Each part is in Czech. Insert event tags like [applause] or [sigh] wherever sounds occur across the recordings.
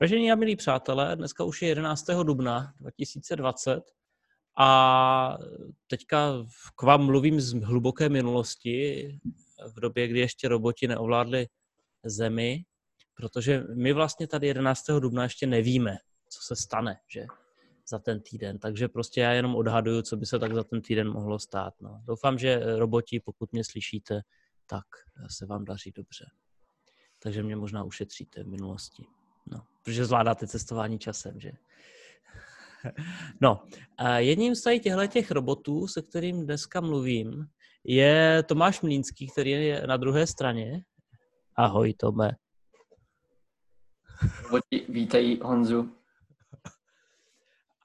Vážení a milí přátelé, dneska už je 11. dubna 2020 a teďka k vám mluvím z hluboké minulosti, v době, kdy ještě roboti neovládli Zemi, protože my vlastně tady 11. dubna ještě nevíme, co se stane, že za ten týden. Takže prostě já jenom odhaduju, co by se tak za ten týden mohlo stát. No. Doufám, že roboti, pokud mě slyšíte, tak se vám daří dobře. Takže mě možná ušetříte v minulosti. No, protože zvládáte cestování časem, že? [laughs] No, a jedním z tady těchto těch robotů, se kterým dneska mluvím, je Tomáš Mlínský, který je na druhé straně. Ahoj, Tome. Vítej Honzu.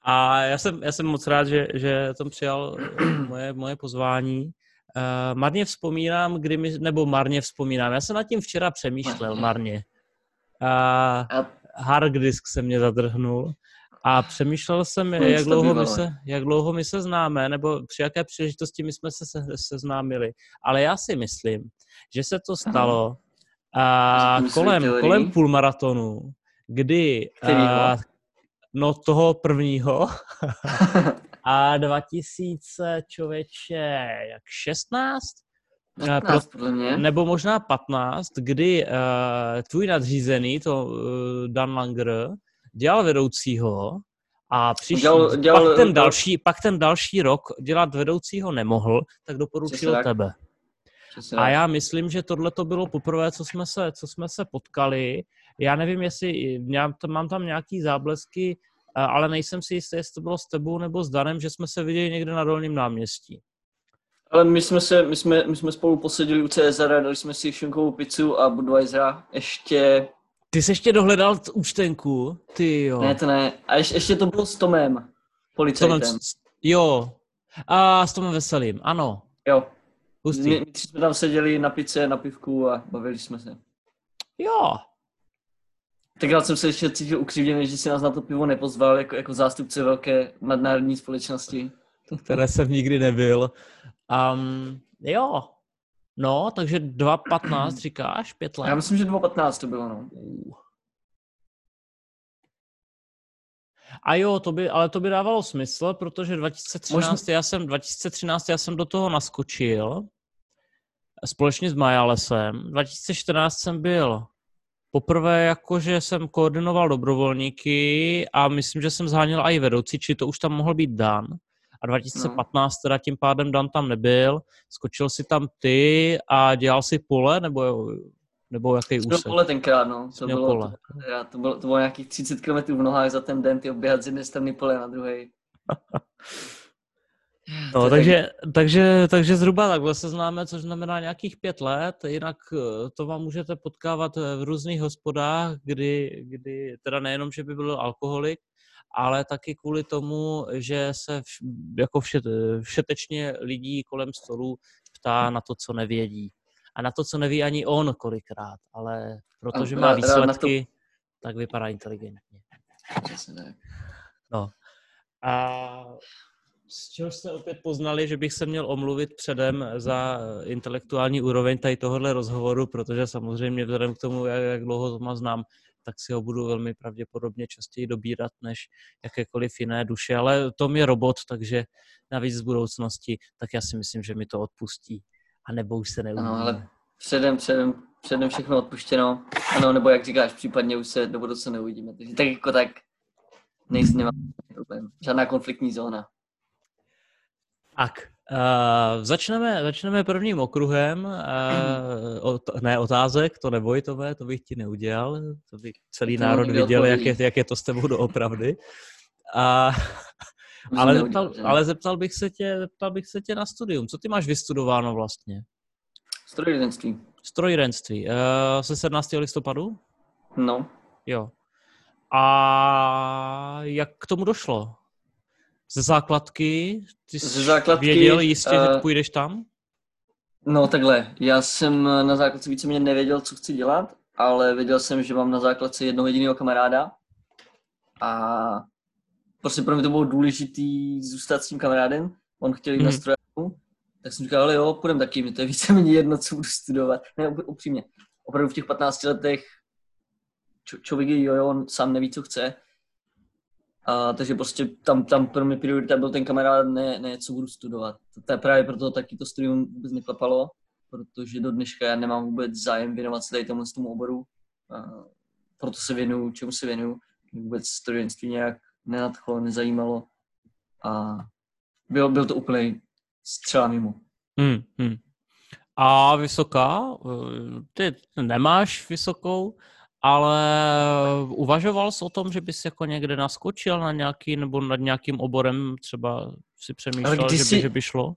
A já jsem, já jsem moc rád, že, že Tom přijal [clears throat] moje, moje pozvání. Uh, marně vzpomínám, kdy mi, nebo marně vzpomínám, já jsem nad tím včera přemýšlel, marně. A hard disk se mě zadrhnul. A přemýšlel jsem, jak dlouho, my se, jak dlouho my se známe, nebo při jaké příležitosti my jsme se, se seznámili. Ale já si myslím, že se to stalo a kolem, kolem půlmaratonu, kdy a, no toho prvního. [laughs] A 2000 člověče jak 16 15, Pro, podle mě. Nebo možná 15, kdy uh, tvůj nadřízený, to uh, Dan Langer, dělal vedoucího a přišel, dělal, dělal, pak, ten další, pak ten další rok dělat vedoucího nemohl, tak doporučil tak. tebe. Přesně a já myslím, že tohle to bylo poprvé, co jsme se, co jsme se potkali. Já nevím, jestli mám tam nějaký záblesky, ale nejsem si jistý, jestli to bylo s tebou nebo s Danem, že jsme se viděli někde na dolním náměstí. Ale my jsme, se, my jsme, my jsme spolu posedili u Cezara, dali jsme si šunkovou pizzu a Budweisera ještě... Ty jsi ještě dohledal účtenku? Ty jo. Ne, to ne. A ještě, ještě to bylo s Tomem, policajtem. Tomem, jo. A s Tomem Veselým, ano. Jo. Hustý. My, my jsme tam seděli na pice, na pivku a bavili jsme se. Jo. Takhle jsem se ještě cítil ukřivděný, že si nás na to pivo nepozval jako, jako zástupce velké nadnárodní společnosti. Které jsem nikdy nebyl. Um, jo, no, takže 2.15 říkáš, pět let? Já myslím, že 2.15 to bylo, no. A jo, to by, ale to by dávalo smysl, protože 2013, Možná... já jsem, 2013 já jsem do toho naskočil společně s Majalesem. 2014 jsem byl poprvé jakože jsem koordinoval dobrovolníky a myslím, že jsem zháněl i vedoucí, či to už tam mohl být Dan a 2015 no. teda tím pádem Dan tam nebyl, skočil si tam ty a dělal si pole, nebo, nebo jaký úsek? pole tenkrát, no. To bylo, pole. To, já, to, bylo, to bylo nějakých 30 km v nohách za ten den, ty oběhat z jedné strany pole na druhé. [laughs] No, takže, takže, takže zhruba takhle se známe, což znamená nějakých pět let, jinak eh, to vám můžete potkávat v různých hospodách, kdy, kdy teda nejenom, že by byl alkoholik, ale taky kvůli tomu, že se vš, jako všet, všetečně lidí kolem stolu ptá na to, co nevědí. A na to, co neví ani on kolikrát, ale protože má výsledky, tak vypadá inteligentně. No. A z čeho jste opět poznali, že bych se měl omluvit předem za intelektuální úroveň tady tohohle rozhovoru, protože samozřejmě vzhledem k tomu, jak, jak dlouho to má znám, tak si ho budu velmi pravděpodobně častěji dobírat než jakékoliv jiné duše. Ale Tom je robot, takže navíc z budoucnosti, tak já si myslím, že mi to odpustí. A nebo už se neuvidíme. Ano, ale předem, předem, předem všechno odpuštěno. Ano, nebo jak říkáš, případně už se do budoucna neuvidíme. Takže tak jako tak nejsem, nemám problém. Žádná konfliktní zóna. Tak, Uh, začneme, začneme prvním okruhem, uh, ot, ne otázek, to neboj, Tome, to bych ti neudělal, to by celý to národ viděl, jak je, jak je to s tebou doopravdy. Uh, ale, zeptal, ale zeptal, bych se tě, zeptal bych se tě na studium. Co ty máš vystudováno vlastně? Strojírenství. Strojírenství. Uh, se 17. listopadu? No. Jo. A jak k tomu došlo? Ze základky? Ty jsi Ze základky, věděl jistě, uh, že eh, půjdeš tam? No takhle, já jsem na základce víceméně nevěděl, co chci dělat, ale věděl jsem, že mám na základce jednoho jediného kamaráda a prostě pro mě to bylo důležitý zůstat s tím kamarádem. On chtěl jít mm. na mhm. strojáku, tak jsem říkal, ale jo, půjdem taky, mi to je víceméně jedno, co budu studovat. Ne, upřímně. Opravdu v těch 15 letech č- člověk je jojo, on sám neví, co chce. A, takže prostě tam, tam pro mě priorita byl ten kamarád, ne, ne co budu studovat. To, je právě proto taky to studium vůbec neklapalo, protože do dneška já nemám vůbec zájem věnovat se tady tomu, tomu oboru. A, proto se věnuju, čemu se věnuju. Vůbec studentství nějak nenadchlo, nezajímalo. A byl, byl to úplně střela mimo. Hmm, hmm. A vysoká? Ty nemáš vysokou, ale uvažoval jsi o tom, že bys jako někde naskočil na nějaký, nebo nad nějakým oborem třeba si přemýšlel, že by, že by šlo?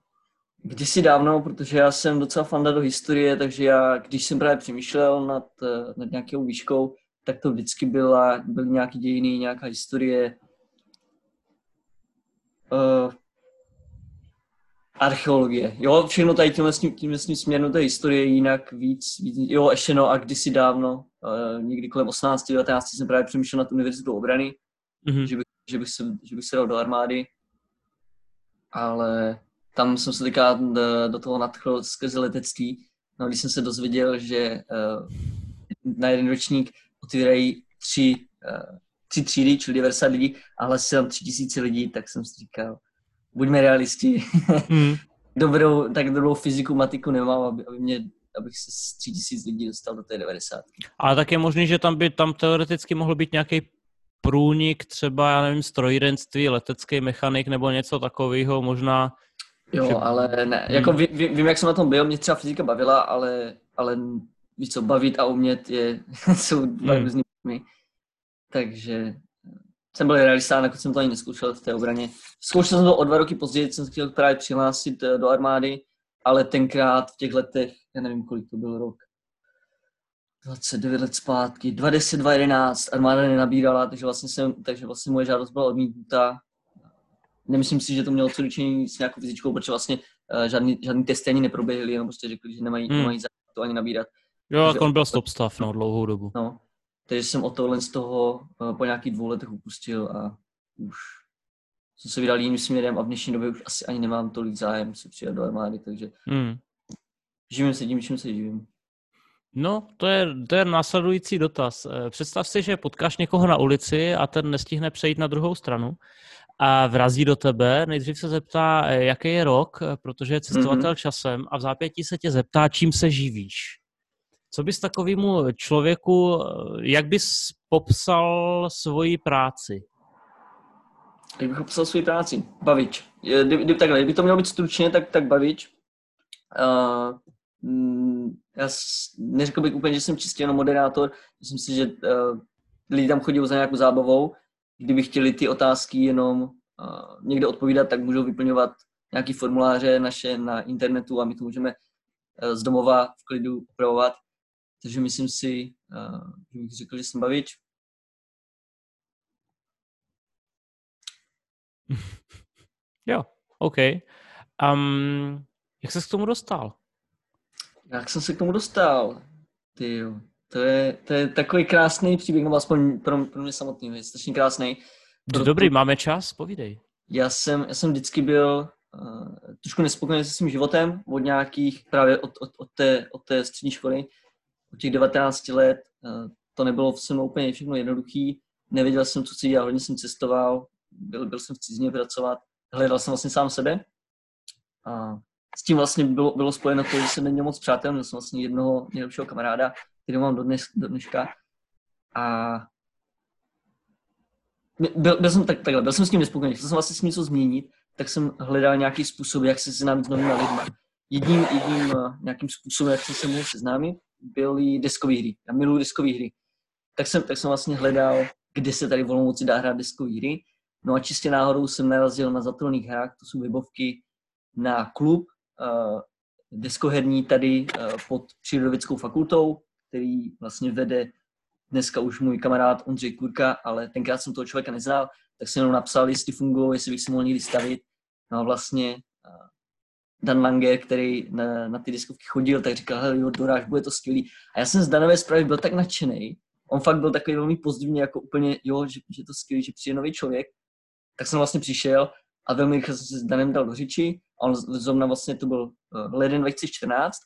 Kdysi dávno, protože já jsem docela fanda do historie, takže já, když jsem právě přemýšlel nad, nad nějakou výškou, tak to vždycky byla, byly nějaký dějiny, nějaká historie. Uh, archeologie. Jo, všechno tady tímhle, tímhle směrem té historie jinak víc, víc, jo, ještě no a kdysi dávno, uh, někdy kolem 18, 19 jsem právě přemýšlel nad univerzitou obrany, mm-hmm. že, bych, že, bych se, že bych se dal do armády, ale tam jsem se teďka do, do toho nadchl skrze letectví. No, když jsem se dozvěděl, že uh, na jeden ročník otvírají tři, uh, tři třídy, čili 90 lidí, a hlasí tam tři tisíce lidí, tak jsem si říkal, buďme realisti. Mm. [laughs] dobrou, tak dobrou fyziku, matiku nemám, aby, aby mě, abych se z tři tisíc lidí dostal do té 90. Ale tak je možný, že tam by tam teoreticky mohl být nějaký průnik, třeba, já nevím, strojírenství, letecký mechanik nebo něco takového, možná. Jo, že... ale ne, jako hmm. ví, ví, vím, jak jsem na tom byl, mě třeba fyzika bavila, ale, ale víš co, bavit a umět je, [laughs] jsou dva hmm. různý Takže jsem byl realista, nakonec jsem to ani neskoušel v té obraně. Zkoušel jsem to o dva roky později, jsem chtěl právě přihlásit eh, do armády, ale tenkrát v těch letech, já nevím, kolik to byl rok, 29 let zpátky, 22, 11, armáda nenabírala, takže vlastně, jsem, takže vlastně moje žádost byla odmítnutá. Nemyslím si, že to mělo co dočení s nějakou fyzičkou, protože vlastně uh, žádný, žádný testy ani neproběhly, jenom prostě řekli, že nemají, hmm. nemají to ani nabírat. Jo, takže, on byl stop stav no, dlouhou dobu. No, takže jsem o tohle z toho uh, po nějakých dvou letech upustil a už jsem se vydal jiným směrem a v dnešní době už asi ani nemám tolik zájem se přidat do armády, takže hmm. živím se tím, čím se živím. No, to je, to je následující dotaz. Eh, představ si, že potkáš někoho na ulici a ten nestihne přejít na druhou stranu a vrazí do tebe. Nejdřív se zeptá, eh, jaký je rok, protože je cestovatel mm-hmm. časem a v zápětí se tě zeptá, čím se živíš. Co bys takovému člověku, jak bys popsal svoji práci? Jak bych popsal svoji práci? Bavič. Kdyby, takhle, kdyby to mělo být stručně, tak, tak bavič. Uh, já neřekl bych úplně, že jsem čistě jenom moderátor. Myslím si, že uh, lidi tam chodí za nějakou zábavou. Kdyby chtěli ty otázky jenom uh, někde odpovídat, tak můžou vyplňovat nějaký formuláře naše na internetu a my to můžeme uh, z domova v klidu upravovat. Takže myslím si, uh, že bych řekl, že jsem bavič. [laughs] jo, OK. Um, jak se k tomu dostal? Jak jsem se k tomu dostal? Ty to je, to je takový krásný příběh, nebo aspoň pro, pro mě samotný, je strašně krásný. Proto, Dobrý, máme čas, povídej. Já jsem, já jsem vždycky byl uh, trošku nespokojený se svým životem od nějakých, právě od, od, od, té, od té střední školy, od těch 19 let. Uh, to nebylo se mnou úplně všechno jednoduchý. Nevěděl jsem, co chci dělat, hodně jsem cestoval, byl, byl jsem v cizině pracovat, hledal jsem vlastně sám sebe. A s tím vlastně bylo, bylo spojeno to, že jsem neměl moc přátel, měl jsem vlastně jednoho nejlepšího kamaráda, který mám do, dnes, do dneška. A byl, byl jsem tak, takhle, byl jsem s ním nespokojený, chtěl jsem vlastně s ním něco změnit, tak jsem hledal nějaký způsob, jak se seznámit s novými lidmi. Jedním, jedním uh, nějakým způsobem, jak jsem se mohl seznámit, byly deskové hry. Já miluji deskové hry. Tak jsem, tak jsem vlastně hledal, kde se tady volnou moci dá hrát deskové hry. No a čistě náhodou jsem narazil na zatolných hrách, to jsou webovky, na klub uh, deskoherní tady uh, pod Přírodovědeckou fakultou, který vlastně vede dneska už můj kamarád Ondřej Kurka, ale tenkrát jsem toho člověka neznal, tak jsem jenom napsal, jestli fungují, jestli bych si mohl někdy stavit. No a vlastně uh, Dan Langer, který na, na ty diskovky chodil, tak říkal, hele, jo, Doráž, bude to skvělý. A já jsem z Danové zprávy byl tak nadšený, on fakt byl takový velmi pozitivní, jako úplně, jo, že, že to skvělý, že přijde nový člověk. Tak jsem vlastně přišel a velmi rychle jsem se s Danem dal do řeči a on zrovna vlastně to byl uh, leden 2014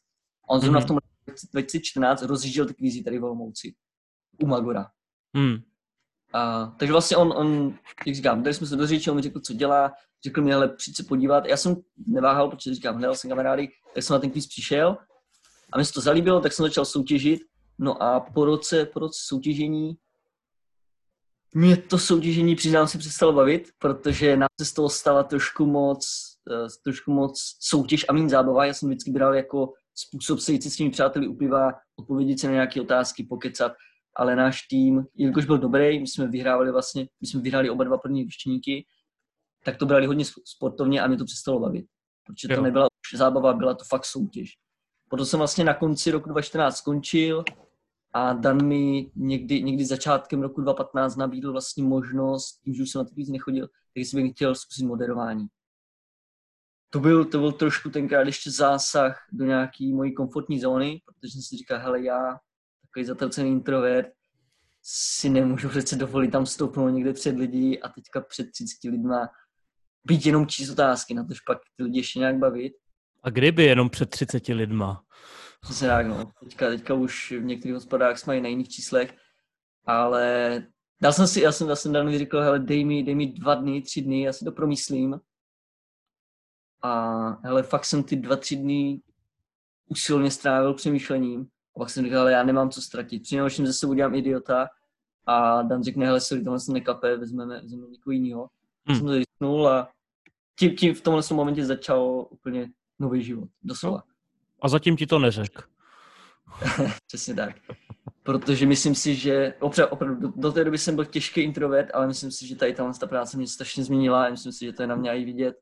a on zrovna mm-hmm. v tom 2014 rozjížděl ty kvízy tady v Olomouci u Magora. Hmm. A, takže vlastně on, on, jak říkám, tady jsme se do řeči, on mi řekl, co dělá, řekl mi, hele, přijď se podívat. Já jsem neváhal, protože říkám, hledal jsem kamarády, tak jsem na ten kvíz přišel a mi se to zalíbilo, tak jsem začal soutěžit. No a po roce, po roce soutěžení mě to soutěžení, přiznám se, přestalo bavit, protože nám se z toho stala trošku moc, uh, trošku moc soutěž a méně zábava. Já jsem vždycky bral jako způsob sejít si s těmi přáteli upiva, odpovědět se na nějaké otázky, pokecat, ale náš tým, jelikož byl dobrý, my jsme vyhrávali vlastně, my jsme vyhráli oba dva první vyštěníky, tak to brali hodně sportovně a mě to přestalo bavit. Protože to nebyla už zábava, byla to fakt soutěž. Potom jsem vlastně na konci roku 2014 skončil a Dan mi někdy, někdy začátkem roku 2015 nabídl vlastně možnost, tím, že už jsem na to víc nechodil, tak jsem chtěl zkusit moderování. To byl, to byl trošku tenkrát ještě zásah do nějaký mojí komfortní zóny, protože jsem si říkal, hele, já, takový zatracený introvert, si nemůžu přece dovolit tam stoupnout někde před lidi a teďka před 30 lidma být jenom číst otázky, na tož pak ty lidi ještě nějak bavit. A kdyby jenom před 30 lidma? Přesně tak, no. Teďka, teďka už v některých hospodách jsme mají na jiných číslech, ale dal jsem si, já jsem, já jsem Danovi řekl, hele, dej mi, dej mi dva dny, tři dny, já si to promyslím. A hele, fakt jsem ty dva, tři dny usilně strávil přemýšlením. A pak jsem říkal, ale já nemám co ztratit. Přinejmenším ze sebou udělám idiota a Dan řekne, hele, sorry, tohle se nekape, vezmeme, vezmeme někoho jiného. Hmm. Jsem to zjistil a tím, tím v tomhle momentě začal úplně nový život, doslova. No. A zatím ti to neřek. [laughs] Přesně tak. Protože myslím si, že opravdu, opravdu do, do té doby jsem byl těžký introvert, ale myslím si, že tady ta práce mě strašně změnila a myslím si, že to je na mě i vidět.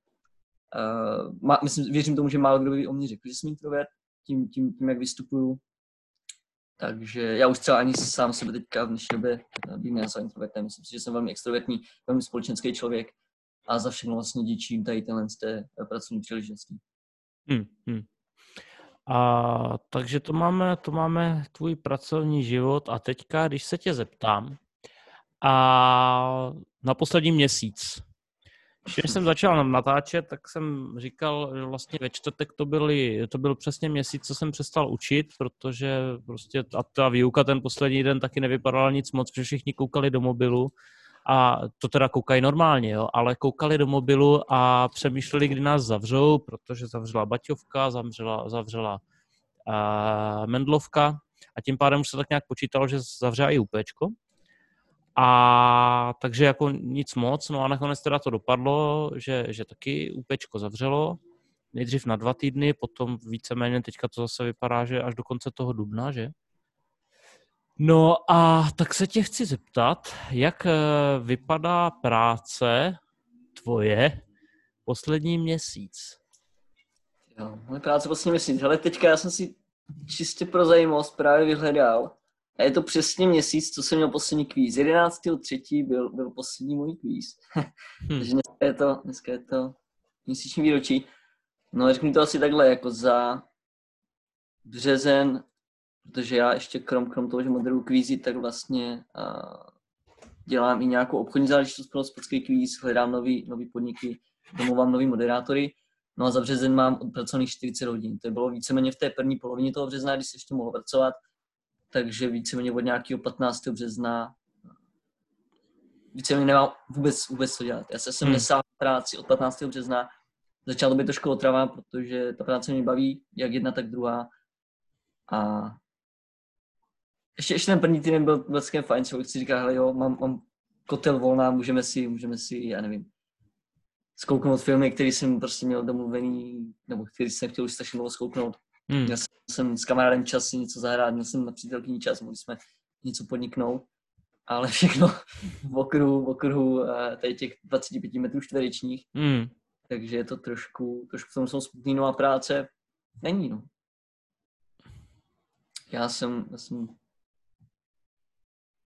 Uh, má, myslím, věřím tomu, že málo kdo by o mě řekl, že jsem introvert, tím, tím, tím jak vystupuju. Takže já už třeba ani sám sebe teďka v dnešní době bych nenazval introvertem. Myslím si, že jsem velmi extrovertní, velmi společenský člověk a za všechno vlastně díčím tady tenhle z té pracovní příležitosti. Hmm, hmm. A, takže to máme, to máme tvůj pracovní život. A teďka, když se tě zeptám, a na poslední měsíc, když jsem začal natáčet, tak jsem říkal, že vlastně ve čtvrtek to, byly, to byl přesně měsíc, co jsem přestal učit, protože prostě a ta výuka ten poslední den taky nevypadala nic moc, protože všichni koukali do mobilu a to teda koukají normálně, jo, ale koukali do mobilu a přemýšleli, kdy nás zavřou, protože zavřela Baťovka, zavřela, zavřela uh, Mendlovka a tím pádem už se tak nějak počítalo, že zavře i UPčko. A takže jako nic moc, no a nakonec teda to dopadlo, že, že taky UPčko zavřelo, nejdřív na dva týdny, potom víceméně teďka to zase vypadá, že až do konce toho dubna, že? No a tak se tě chci zeptat, jak eh, vypadá práce tvoje poslední měsíc? Jo, moje práce poslední měsíc. Ale teďka já jsem si čistě pro zajímavost právě vyhledal a je to přesně měsíc, co jsem měl poslední kvíz. 11.3. byl, byl poslední můj kvíz. hmm. Takže dneska je, to, dneska je to měsíční výročí. No řeknu to asi takhle, jako za březen protože já ještě krom, krom toho, že moderuju kvízy, tak vlastně uh, dělám i nějakou obchodní záležitost pro sportský kvíz, hledám nový, nový podniky, domluvám nový moderátory. No a za březen mám odpracovaných 40 hodin. To bylo víceméně v té první polovině toho března, kdy se ještě mohl pracovat, takže víceméně od nějakého 15. března víceméně nemám vůbec, vůbec co dělat. Já se jsem hmm. práci od 15. března, začalo to být trošku otrava, protože ta práce mě baví, jak jedna, tak druhá. A ještě, ještě ten první týden byl vlastně fajn, člověk si říká, hele jo, mám, mám kotel volná, můžeme si, můžeme si, já nevím, zkouknout filmy, který jsem prostě měl domluvený, nebo který jsem chtěl už strašně dlouho zkouknout. Hmm. Měl jsem s kamarádem čas si něco zahrát, měl jsem na přítelkyní čas, mohli jsme něco podniknout, ale všechno v okruhu, v okruhu eh, tady těch 25 metrů čtverečních. Hmm. Takže je to trošku, trošku v tom jsou smutný, no a práce není, no. Já jsem, já jsem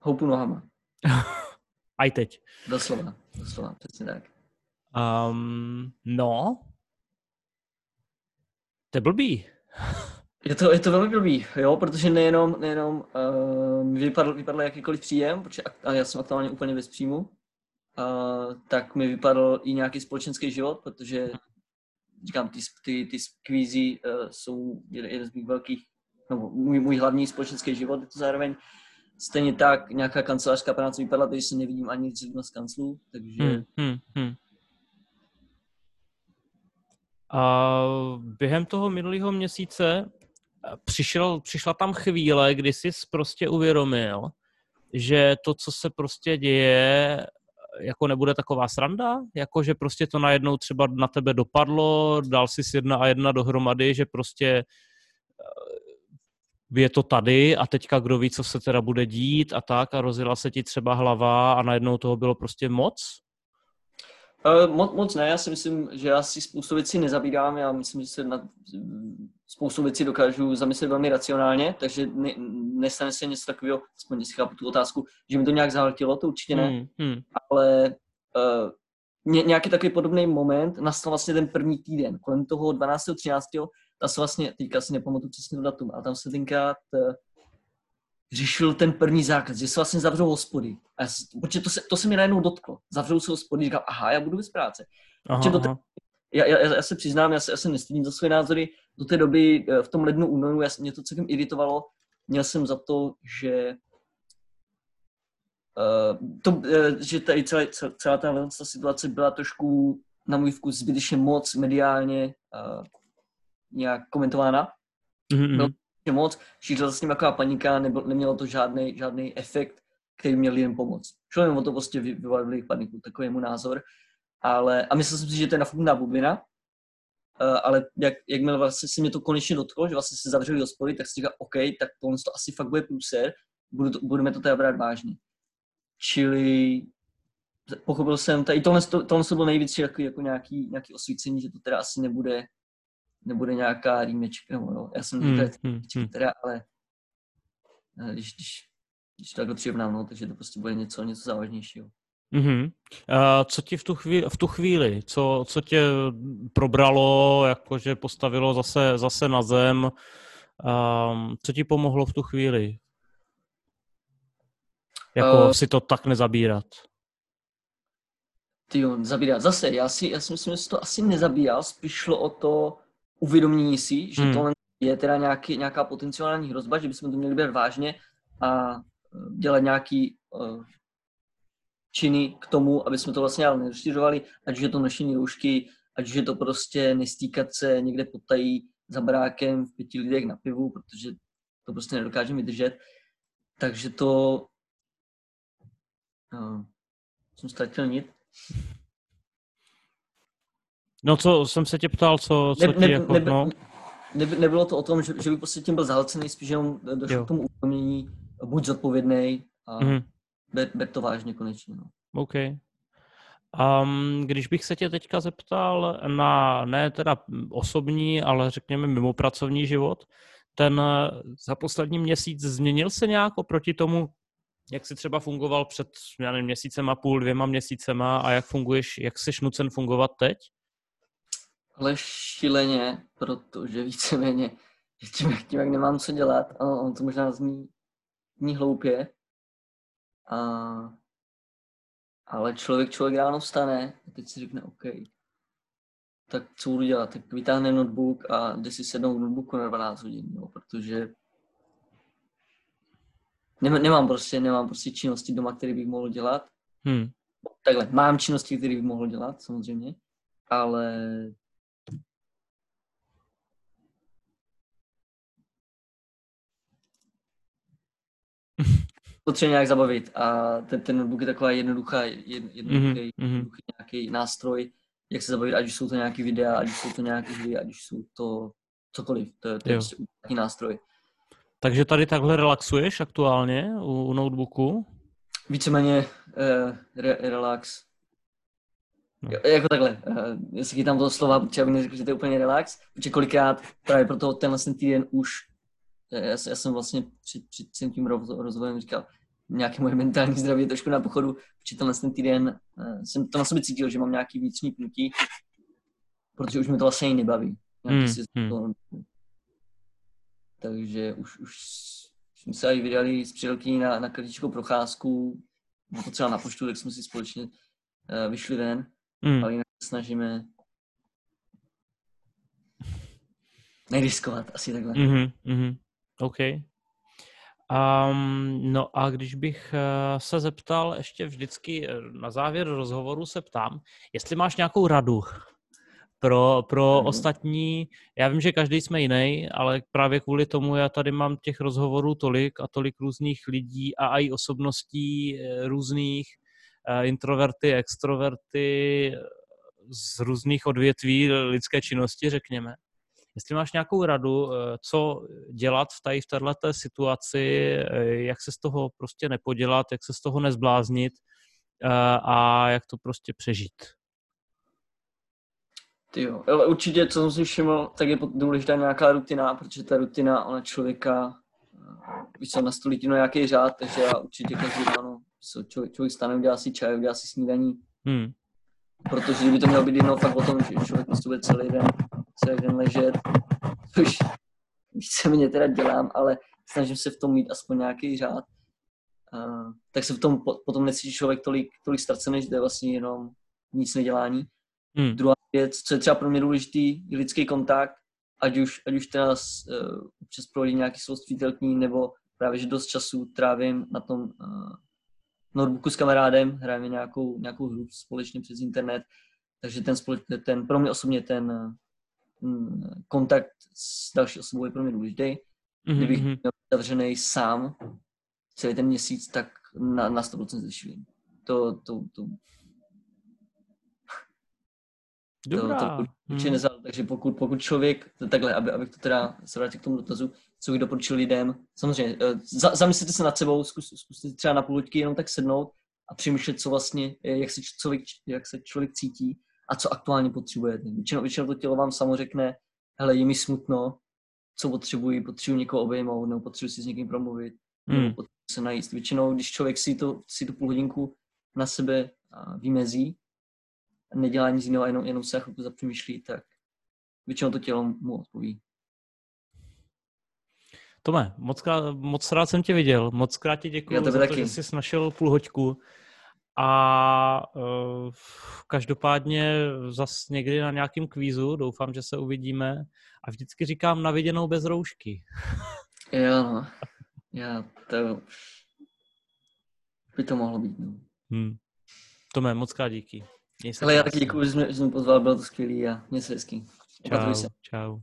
houpu nohama. [laughs] Aj teď. Doslova, doslova, přesně tak. Um, no, to je blbý. [laughs] Je to, je to velmi blbý, jo, protože nejenom, nejenom uh, vypadl, vypadl jakýkoliv příjem, protože a já jsem aktuálně úplně bez příjmu, uh, tak mi vypadl i nějaký společenský život, protože říkám, ty, ty, ty skvízy uh, jsou jeden z mých velkých, no, můj, můj hlavní společenský život je to zároveň, Stejně tak nějaká kancelářská práce vypadla, takže se nevidím ani zrovna z kanclu, takže... Hmm, hmm, hmm. A během toho minulého měsíce přišel, přišla tam chvíle, kdy jsi prostě uvědomil, že to, co se prostě děje, jako nebude taková sranda, jako že prostě to najednou třeba na tebe dopadlo, dal jsi jedna a jedna dohromady, že prostě eh, je to tady a teďka kdo ví, co se teda bude dít a tak a rozjela se ti třeba hlava a najednou toho bylo prostě moc? Uh, moc, moc ne, já si myslím, že já si spoustu věcí nezabírám, já myslím, že se na spoustu věcí dokážu zamyslet velmi racionálně, takže ne, nestane se něco takového, aspoň jestli chápu tu otázku, že mi to nějak zahltilo, to určitě ne, hmm, hmm. ale uh, ně, nějaký takový podobný moment nastal vlastně ten první týden, kolem toho 12. 13. Ta se vlastně, teďka si nepamatuju přesně to datum, ale tam se tenkrát uh, řešil ten první zákaz, že se vlastně zavřou hospody. A já, protože to se, to se mi najednou dotklo. Zavřou se hospody, říkám, aha, já budu bez práce. Aha, do té, já, já, já, se přiznám, já se, já se nestydím za své názory. Do té doby eh, v tom lednu, únoru, já, mě to celkem iritovalo. Měl jsem za to, že uh, to, uh, že tady celá, celá ta situace byla trošku na můj vkus zbytečně moc mediálně uh, nějak komentována. Mm-hmm. Byl moc, šířila se s ním taková panika, nebyl, nemělo to žádný, žádný efekt, který měl lidem pomoct. Šlo jen o to prostě vyvolali paniku, takový je můj názor. Ale, a myslel jsem si, že to je nafuknutá bublina, uh, ale jak, jakmile vlastně si mě to konečně dotklo, že vlastně se zavřeli hospody, tak si říkal, OK, tak tohle to asi fakt bude průser, budu to, budeme to teda brát vážně. Čili pochopil jsem, tady tohle, tohle to bylo nejvíc jako, jako nějaký, nějaký osvícení, že to teda asi nebude nebude nějaká rýmečka, nebo jo, já jsem hmm, hmm, hmm. teda, ale eh, když, když, když to takhle přirovnám, no, takže to prostě bude něco, něco závažnějšího. Mm-hmm. Uh, co ti v tu, chvíli, v tu chvíli, co, co tě probralo, jakože postavilo zase, zase na zem, um, co ti pomohlo v tu chvíli? Jako uh, si to tak nezabírat? Ty zabírat. Zase, já si, já si myslím, že to asi nezabíral, spíš šlo o to, uvědomění si, že hmm. tohle je teda nějaký, nějaká potenciální hrozba, že bychom to měli být vážně a e, dělat nějaký uh, činy k tomu, aby jsme to vlastně ale nerozšiřovali, ať je to nošení roušky, ať je to prostě nestýkat se někde potají za brákem v pěti lidech na pivu, protože to prostě nedokážeme vydržet. Takže to... Uh, jsem ztratil nit. No co jsem se tě ptal, co, co ne, ti ne, jako, ne, no? Ne, nebylo to o tom, že, že by prostě tím byl zahlcený, spíš jenom došlo k tomu uvědomění, buď zodpovědný a mm-hmm. ber, ber to vážně konečně. No. OK. Um, když bych se tě teďka zeptal na ne teda osobní, ale řekněme mimo pracovní život, ten za poslední měsíc změnil se nějak oproti tomu, jak jsi třeba fungoval před já nevím, měsícem a půl, dvěma měsícema a jak funguješ, jak jsi nucen fungovat teď? Ale šíleně, protože víceméně tím, tím, jak nemám co dělat, a on to možná zní, zní hloupě, a, ale člověk, člověk ráno vstane a teď si řekne OK, tak co budu dělat? Tak vytáhne notebook a jde si sednout v notebooku na 12 hodin, jo, protože nemám prostě, nemám prostě činnosti doma, které bych mohl dělat. Hmm. Takhle, mám činnosti, které bych mohl dělat, samozřejmě, ale potřebuje nějak zabavit a ten, ten notebook je taková jednoduchá, jednoduchý, mm-hmm. jednoduchý nějaký nástroj, jak se zabavit, ať už jsou to nějaký videa, ať už jsou to nějaké hry, ať už jsou to cokoliv, to, to je prostě nějaký nástroj. Takže tady takhle relaxuješ aktuálně u, u notebooku? Víceméně uh, re, relax. No. Jako takhle, uh, já si chytám toho slova, protože bych neřekl, že to je úplně relax, protože kolikrát právě proto tenhle ten týden už, já, já jsem vlastně před, před tím rozvojem říkal, nějaké moje mentální zdraví je trošku na pochodu, protože tenhle ten týden uh, jsem to na sobě cítil, že mám nějaký vnitřní pnutí, protože už mi to vlastně nebaví. Hmm, hmm. To, takže už, už jsme se i vydali s přítelkyní na, na kritickou procházku, bylo to třeba na poštu, tak jsme si společně uh, vyšli ven, hmm. ale jinak snažíme neriskovat, asi takhle. Mm-hmm, mm-hmm. OK. Um, no a když bych uh, se zeptal ještě vždycky eh, na závěr rozhovoru se ptám, jestli máš nějakou radu pro, pro mm. ostatní, já vím, že každý jsme jiný, ale právě kvůli tomu já tady mám těch rozhovorů tolik a tolik různých lidí a i osobností eh, různých, introverty, extroverty z různých odvětví lidské činnosti, řekněme. Jestli máš nějakou radu, eh, co dělat v tady v této situaci, eh, jak se z toho prostě nepodělat, jak se z toho nezbláznit eh, a jak to prostě přežít. Ty jo, ale určitě, co jsem si všiml, tak je důležitá nějaká rutina, protože ta rutina, ona člověka, víš co, nastolí ti nějaký řád, takže já určitě každý ráno, co člověk, člověk stane, udělá si čaj, udělá si snídaní. Hmm. Protože kdyby to mělo být jednou fakt o tom, že člověk prostě bude celý den celý den ležet, což víceméně teda dělám, ale snažím se v tom mít aspoň nějaký řád. Uh, tak se v tom potom necítí člověk tolik, tolik ztracený, že to je vlastně jenom nic nedělání. Hmm. Druhá věc, co je třeba pro mě důležitý, je lidský kontakt, ať už, ať už teda uh, občas prohodí nějaký soustvítelkní, nebo právě, že dost času trávím na tom uh, notebooku s kamarádem, hrajeme nějakou, nějakou hru společně přes internet, takže ten, ten pro mě osobně ten kontakt s další osobou je pro mě důležitý. Mm-hmm. Kdybych mhm. měl zavřený sám celý ten měsíc, tak na, na 100% zešvím. To, to, to, Dobrá. To, to určitě hmm. nezal, takže pokud, pokud člověk, to takhle, aby, abych to teda se vrátil k tomu dotazu, co bych doporučil lidem, samozřejmě, eh, za, zamyslete se nad sebou, zkus, zkuste třeba na půl jenom tak sednout a přemýšlet, co vlastně, jak se člověk, jak se člověk cítí a co aktuálně potřebujete. Většinou, většinou to tělo vám samo řekne, hele, je mi smutno, co potřebuji, potřebuji někoho obejmout, nebo potřebuji si s někým promluvit, hmm. nebo potřebuji se najíst. Většinou, když člověk si, to, si tu půl hodinku na sebe vymezí, nedělá nic jiného, jenom, jenom se chvilku zapřemýšlí, tak většinou to tělo mu odpoví. Tome, moc, krát, moc rád jsem tě viděl, moc krát ti děkuji za to, taky. že jsi našel půl hoďku. A uh, každopádně zas někdy na nějakém kvízu, doufám, že se uvidíme. A vždycky říkám na viděnou bez roušky. [laughs] jo, no. Já to... By to mohlo být, no. Hmm. Tome, moc krát díky. Ale já taky děkuji, že jsi mě pozval, bylo to skvělý a mě se hezky. Čau, čau.